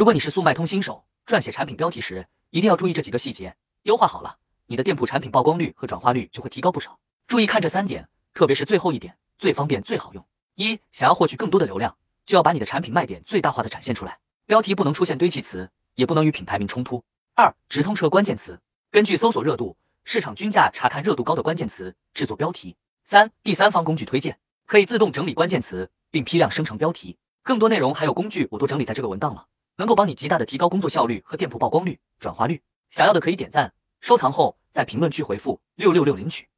如果你是速卖通新手，撰写产品标题时一定要注意这几个细节，优化好了，你的店铺产品曝光率和转化率就会提高不少。注意看这三点，特别是最后一点，最方便最好用。一，想要获取更多的流量，就要把你的产品卖点最大化的展现出来，标题不能出现堆砌词，也不能与品牌名冲突。二，直通车关键词，根据搜索热度、市场均价查看热度高的关键词制作标题。三，第三方工具推荐，可以自动整理关键词并批量生成标题。更多内容还有工具我都整理在这个文档了。能够帮你极大的提高工作效率和店铺曝光率、转化率。想要的可以点赞、收藏后在评论区回复六六六领取。